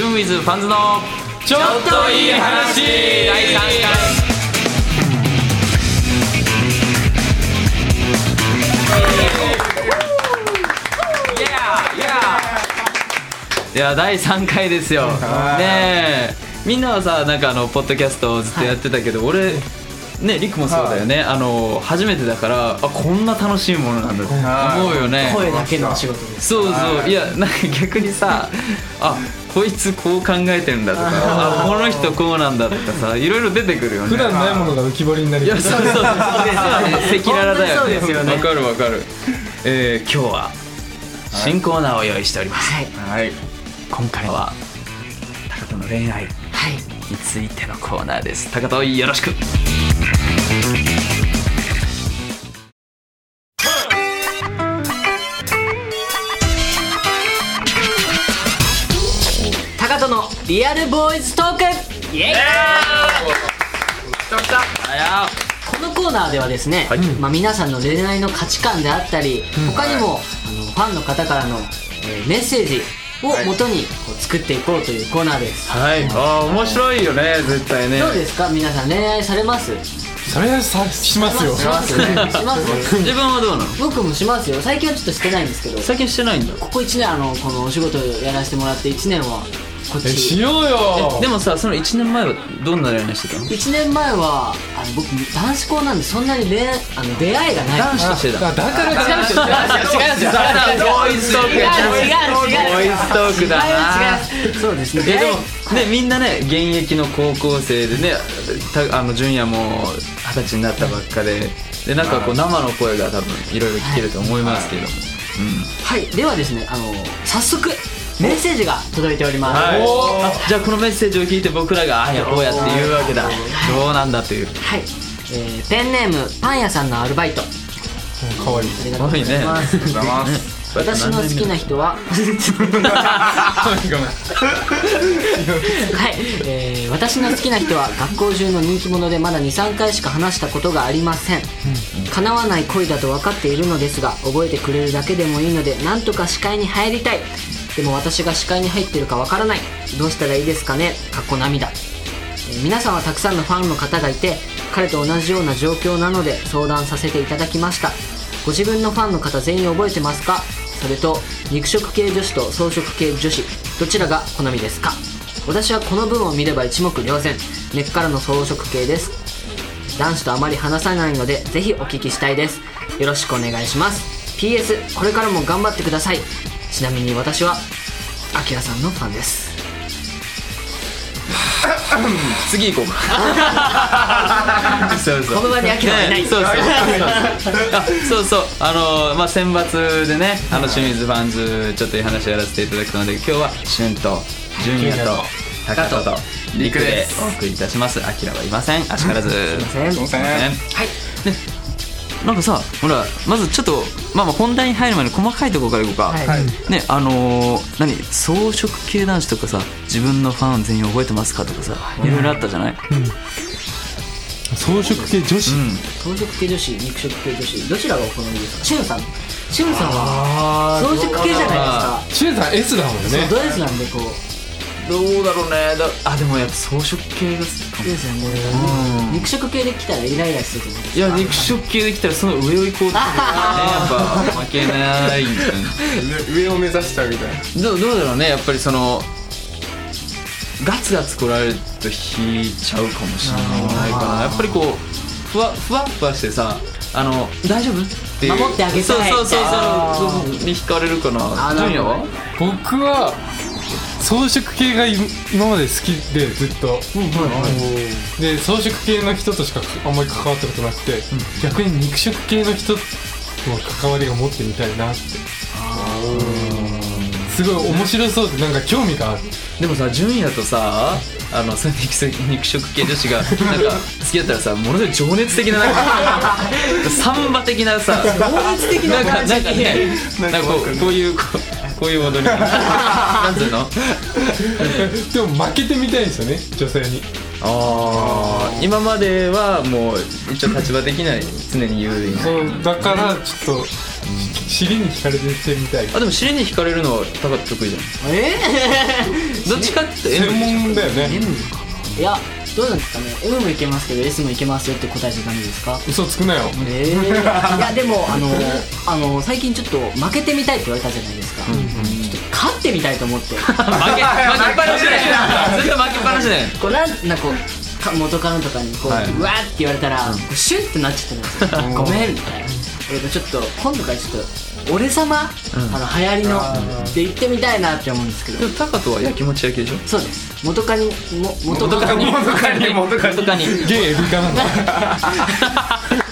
シュンウィズファンズのちょっといい話第3回。いや第3回ですよ。ねえ。みんなはさなんかあのポッドキャストをずっとやってたけど、俺ねリクもそうだよね、あの初めてだからあこんな楽しいものなんだって思うよね。声だけのお仕事です。そうそう。い。やなんか逆にさあこいつこう考えてるんだとかあこの人こうなんだとかさいろいろ出てくるよね。普段ないものが浮き彫りになりいます。やそうそう。そ う赤裸々だよそうですよね。わかるわかる。えー、今日は新コーナーを用意しております、はい。はい、今回は高田の恋愛はい。についてのコーナーです。高田よろしくリアルボーイズトーク。イエイ！このコーナーではですね、はい。まあ、皆さんの恋愛の価値観であったり、他にも、あのファンの方からの、えーメッセージを元にこう作っていこうというコーナーです、はい。あー面白いよね絶対ね。どうですか？皆さん恋愛されます？それはさしますよ。しますよね。します 自分はどうなの？僕もしますよ。最近はちょっとしてないんですけど最近してないんだ。ここ1年あのこのお仕事をやらせてもらって1年はこっえちしようよ。でもさその1年前はどんな恋愛してたの？1年前はあの僕男子校なんでそんなに恋愛あの出会いがない。男子としてたあだから違うんですよ違うんですよボーイズトーク違う違う違う。ボーイズトークだな。違う違う。そうですね。えでもねみんなね現役の高校生でねたあの純也も二十歳になったばっかででなんかこう生の声が多分いろいろ聞けると思いますけども、はい。ではですねあの早速メッセージが届いております、はい。じゃあこのメッセージを聞いて僕らがああやこうやって言うわけだ。どうなんだという。はい、えーペンネームパン屋さんのアルバイト。あかわいい。りがとうございます、私の好きな人は はい、えー私の好きな人は学校中の人気者でまだ23回しか話したことがありません。叶わない恋だと分かっているのですが覚えてくれるだけでもいいのでなんとか視界に入りたいでも私が視界に入ってるか分からない。どうしたらいいですかね？かっこ涙。えー皆さんはたくさんのファンの方がいて彼と同じような状況なので相談させていただきました。ご自分のファンの方全員覚えてますか？それと肉食系女子と草食系女子どちらが好みですか？私はこの文を見れば一目瞭然。根っからの草食系です。男子とあまり話さないのでぜひお聞きしたいです。よろしくお願いします。PS これからも頑張ってください。ちなみに私はアキラさんのファンです。次行こうか。そうそう。この場にアキラはいない。ねそうそう。あそうそうあのまあ選抜でねあの清水ファンズちょっといい話やらせていただくので今日は俊と純也と高人と。陸でお送りいたします。あきらはいません。あしからず。すいすいません。ません。はいなんかさほらまずちょっとまあまあ本題に入る前に細かいところからいこうか、はい。ねあのー何草食系男子とかさ自分のファン全員覚えてますかとかさい。ろいろあったじゃない、草食系女子？うん。草食系女子肉食系女子。どちらがお好みですか？しゅんさん。しゅんさんは草食系じゃないですか。しゅんさん S だもんね。ド S なんでこうどうだろうね。だあでもやっぱ草食系が好きかも。ですよね肉食系で来たらイライラすると思う。いや肉食系できたらその上を行こうってね。やっぱ負けない。んだよね上を目指しちゃうみたいな。どうどうだろうね。やっぱりそのガツガツ来られると引いちゃうかもしれないかなやっぱりこうふわふわふわしてさあの大丈夫っていう。守ってあげたい。そうそうそうあそう。に惹かれるかな。あジュニアは？僕は草食系がい今まで好きでずっと。で草食系の人としかあんまり関わったことなくて、逆に肉食系の人との関わりが持ってみたいなって。すごい面白そうでなんか興味がある。でもさ純也とさあのそういう肉食肉食系女子がなんか付き合ったらさものすごい情熱的ななんか サンバ的なさ情熱的ななんかなんかねなんかこうこういうこうこういう踊りなんつうの？でも負けてみたいんですよね女性に。ああ今まではもう一応立場的には常に優位な。そうだからちょっと尻に惹かれてみたい。あでも尻に惹かれるのは高田得意じゃえんどっちかって？いうと M 専門だよね。M かいやどうなんですかね？M もいけますけど S もいけますよって答えちゃダメですか？嘘つくなよ。えー、いやでもあのあの最近ちょっと負けてみたいって言われたじゃないですか、ちょっと勝ってみたいと思って。負け負けっぱなしだよ。ずっと負けっぱなしだよ。こうなんなんかこうか元カノとかにこう、はい。うわーって言われたら、こうシュッてなっちゃってるんですよ。ごめんみたいな。えーとちょっと今度からちょっと俺様、あの流行りの。って言ってみたいなって思うんですけど。でも高とはやきもち焼きでしょ？そうです。元カニ。も元カニ。元カニ。元カニ。元カニ。ゲイエビカなんだ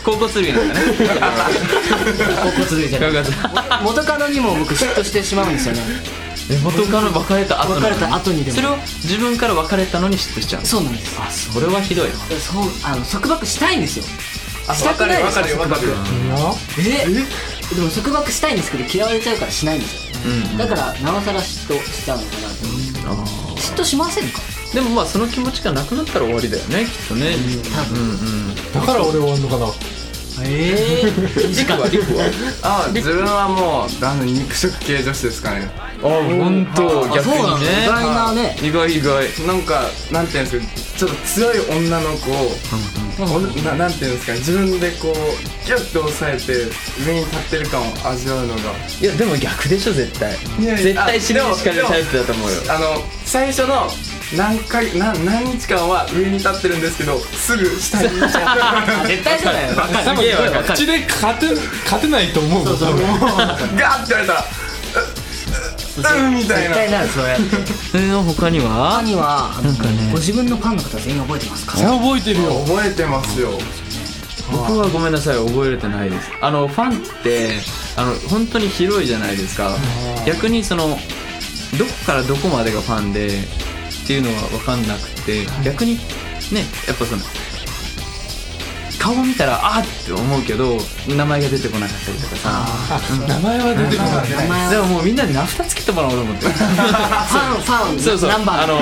高 骨類なんだね。高骨類じゃない。高骨。元カノにも僕嫉妬してしまうんですよね。え元カノ別れた後別れた後にでも。それを自分から別れたのに嫉妬しちゃうの？そうなんです。あそれはひどいな。そうあの束縛したいんですよ。あしたくないですかわかるよわかるよ。え？でも束縛したいんですけど嫌われちゃうからしないんですよ、だからなおさら嫉妬しちゃうのかなと思って嫉妬しませんか？でもまあその気持ちがなくなったら終わりだよねきっとね。多分うんうんだから俺終わんのかな？ええリクは？リクはあ自分はもうあの肉食系女子ですかね。あ本当。逆にね。だ意外なね。意外意外。なんかなんていうんですかちょっと強い女の子を、おななんていうんですかね自分でこうギュッと押さえて上に立ってる感を味わうのが。いやでも逆でしょ絶対。いやいや絶対尻にあ敷かれるタイプだと思うよ。あの最初の何回何何日間は上に立ってるんですけどすぐ下に行っちゃう。絶対そうだよ。わかる。多分口で勝て勝てないと思うもん。多分ガーって言われたらううんみたいな。絶対なるそうやってそれの他には？他にはなんかね。ご自分のファンの方全員覚えてますか？覚えてるよ。覚えてますよ。僕はごめんなさい覚えれてないです。あのファンってあの本当に広いじゃないですか。逆にそのどこからどこまでがファンでっていうのは分かんなくて逆にねやっぱその顔見たらあーって思うけど名前が出てこなかったりとかさ。あ名前は出てこない。名前はでももうみんなに名札つけてもらおうと思って。ファンファンそうそう。ナンバー。あの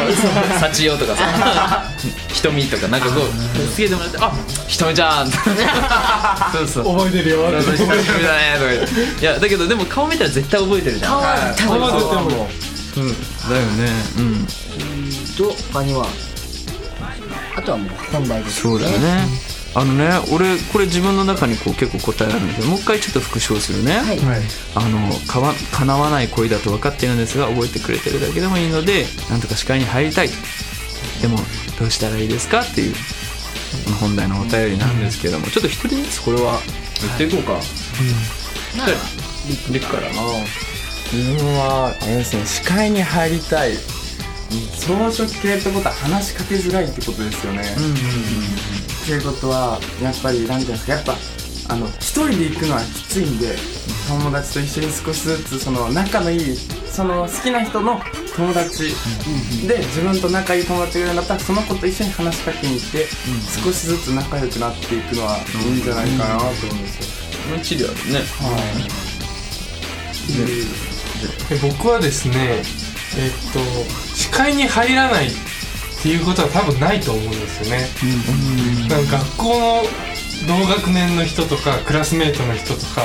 幸代とかさ。瞳とかなんかこうつけてもらってあ瞳ちゃん。そうそう。覚えてるよ久しぶりだねとか言って。いやだけどでも顔見たら絶対覚えてるじゃん。顔は多分覚えてるもん。だよね。うん。と他には？あとはもう本題ですそうだよねあのね俺これ自分の中にこう結構答えあるんだけどもう一回ちょっと復唱するね、はい。あのかわ叶わない恋だと分かっているんですが覚えてくれてるだけでもいいのでなんとか視界に入りたい。とでもどうしたらいいですかっていう本題のお便りなんですけどもちょっと一人ずつこれは言っていこうか、ならリクから。自分はあれですね視界に入りたい。装飾系ってことは話しかけづらいってことですよね、っていうことはやっぱりなんていうんですかやっぱあの一人で行くのはきついんで友達と一緒に少しずつその仲のいいその好きな人の友達で自分と仲いい友達がいるんだったらその子と一緒に話しかけに行って少しずつ仲良くなっていくのはいいんじゃないかなと思うんですよ、の地理あるね。はい。で僕はですねえっと視界に入らないっていうことは多分ないと思うんですよね、なんか学校の同学年の人とかクラスメートの人とか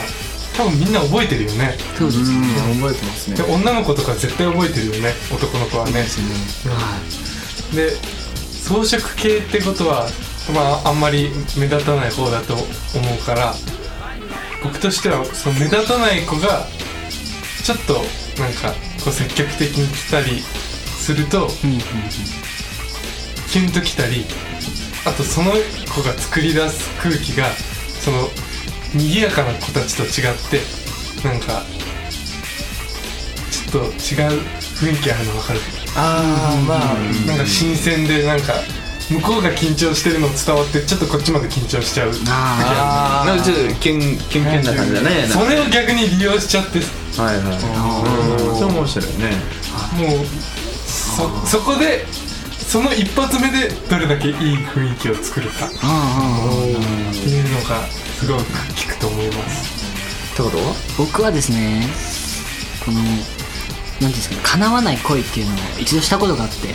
多分みんな覚えてるよね。そうですうん覚えてますね。で女の子とか絶対覚えてるよね男の子はね。で装飾系ってことはまああんまり目立たない方だと思うから僕としてはその目立たない子がちょっとなんかこう積極的に来たりするとキュンときたりあとその子が作り出す空気がその賑やかな子たちと違ってなんかちょっと違う雰囲気あるの分かる。ああまあ。なんか新鮮でなんか向こうが緊張してるの伝わってちょっとこっちまで緊張しちゃう。ああなんかちょっとキュンキュンキュンな感じだね。それを逆に利用しちゃって。はいはい。うん。それ面白いね。もうそそこでその一発目でどれだけいい雰囲気を作るかっていうのがすごく効くと思います。ってことは僕はですねこの何ていうんですかね叶わない恋っていうのを一度したことがあって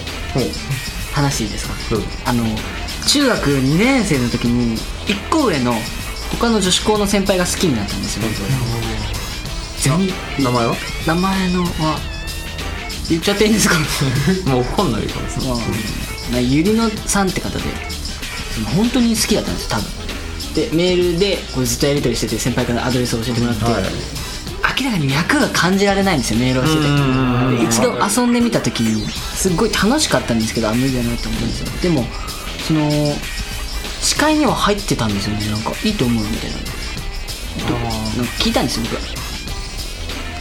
話いいですか？どうぞあの中学2年生の時に1個上の他の女子校の先輩が好きになったんですよ。僕全名前は？名前のは言っちゃっていいんですか？もう分かんないかもしれない。まあゆりのさんって方で本当に好きだったんですよ多分。でメールでこれずっとやり取りしてて先輩からアドレスを教えてもらって、はい。明らかに脈が感じられないんですよメールをしてて。で一度遊んでみた時にすっごい楽しかったんですけどあ無理だなって思ったんですよ。でもその視界には入ってたんですよね。なんかいいと思うみたいな。なんか聞いたんですよ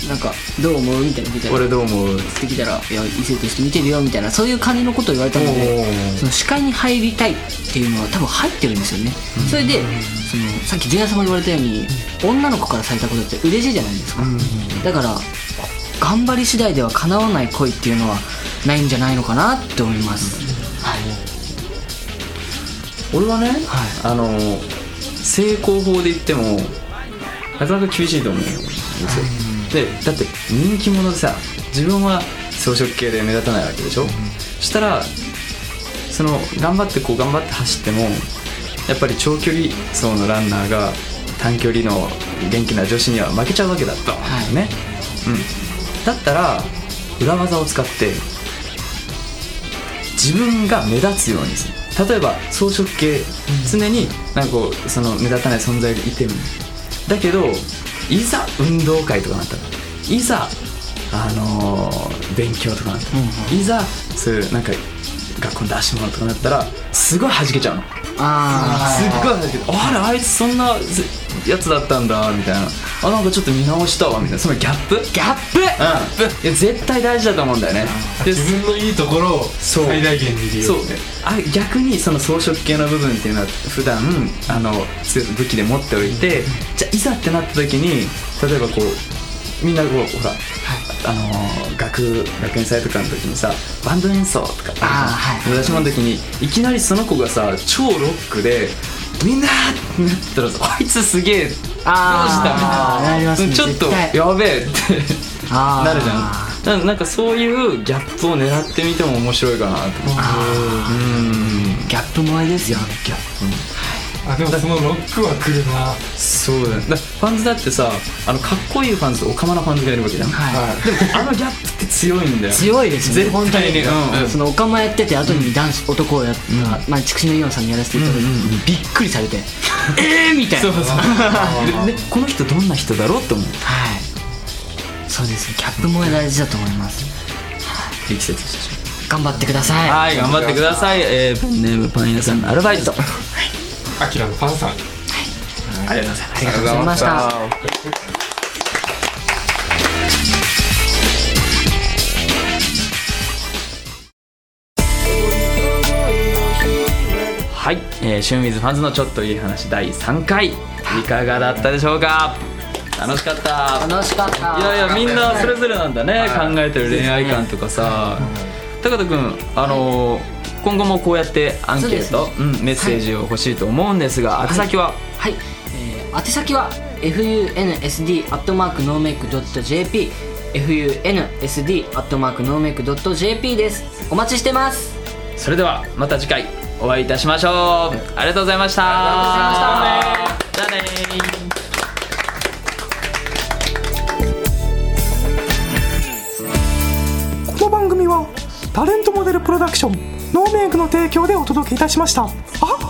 なんかどう思う？みたいな聞いたら俺どう思う？ってきたら「いや異性として見てるよ」みたいな。そういう感じのことを言われたのでその視界に入りたいっていうのは多分入ってるんですよね。それでそのさっきジュニアさんも言われたように女の子からされたことって嬉しいじゃないですか。だから頑張り次第では叶わない恋っていうのはないんじゃないのかなって思います。はい。俺はね、あの成功法で言ってもなかなか厳しいと思うんですよ、でだって人気者でさ自分は装飾系で目立たないわけでしょ、そしたらその頑張ってこう頑張って走ってもやっぱり長距離走のランナーが短距離の元気な女子には負けちゃうわけだったんですね、うん、だったら裏技を使って自分が目立つようにする。例えば装飾系、常になんかこうその目立たない存在でいても。だけどいざ運動会とかなったらいざあのー勉強とかなったら、いざそういうなんか学校の出し物とかなったらすごい弾けちゃうの。あすっごい弾けてあれあいつそんなやつだったんだみたいな。あなんかちょっと見直したわみたいな。そのギャップ？ーギャップ？うん、いや絶対大事だと思うんだよね。で自分のいいところをそう。最大限に利用そう。してあ逆にその装飾系の部分っていうのは普段あの武器で持っておいてじゃあいざってなった時に例えばこうみんなこうほら、あのー学学園祭とかの時にさバンド演奏とかあーはい。私もの時にいきなりその子がさ超ロックでみんなってなったらさあいつすげえどうしたみたいなねちょっとやべえってなるじゃん。ななんかそういうギャップを狙ってみても面白いかなと思ってうん。ギャップ萌えですよギャップあでもそのロックは来るな。そうだねだファンズだってさあのかっこいいファンズとオカマなファンズがいるわけじゃん、はでもあのギャップって強いんだよ。強いですよね。絶対にうんうん。そのオカマやってて後に男子、男をやった、まあ筑紫のイオンさんにやらせていただいて、うんうんうんびっくりされて えーみたいな。そうそう ででこの人どんな人だろうって思う。はい。そうですね。ギャップ萌え大事だと思います。力説してし頑張ってください。はい頑張ってください、えー、ペンネームパン屋さんのアルバイトアキラのファンさんありがとうござい。ますありがとうございました。はい、えー、シュンウィズファンズのちょっといい話第3回。いかがだったでしょうか？楽しかった。楽しかった。いやいやみんなそれぞれなんだね。考えてる恋愛観とかさ。高田君あのー今後もこうやってアンケート、そううん、メッセージを欲しいと思うんですが、宛先は、はい、えー、宛先は funsd.nomake.jp funsd.nomake.jp です。お待ちしてます。それではまた次回お会いいたしましょう。ありがとうございました。ありがとうございまじゃあねこの番組はタレントモデルプロダクションノーメイクの提供でお届けいたしました。あ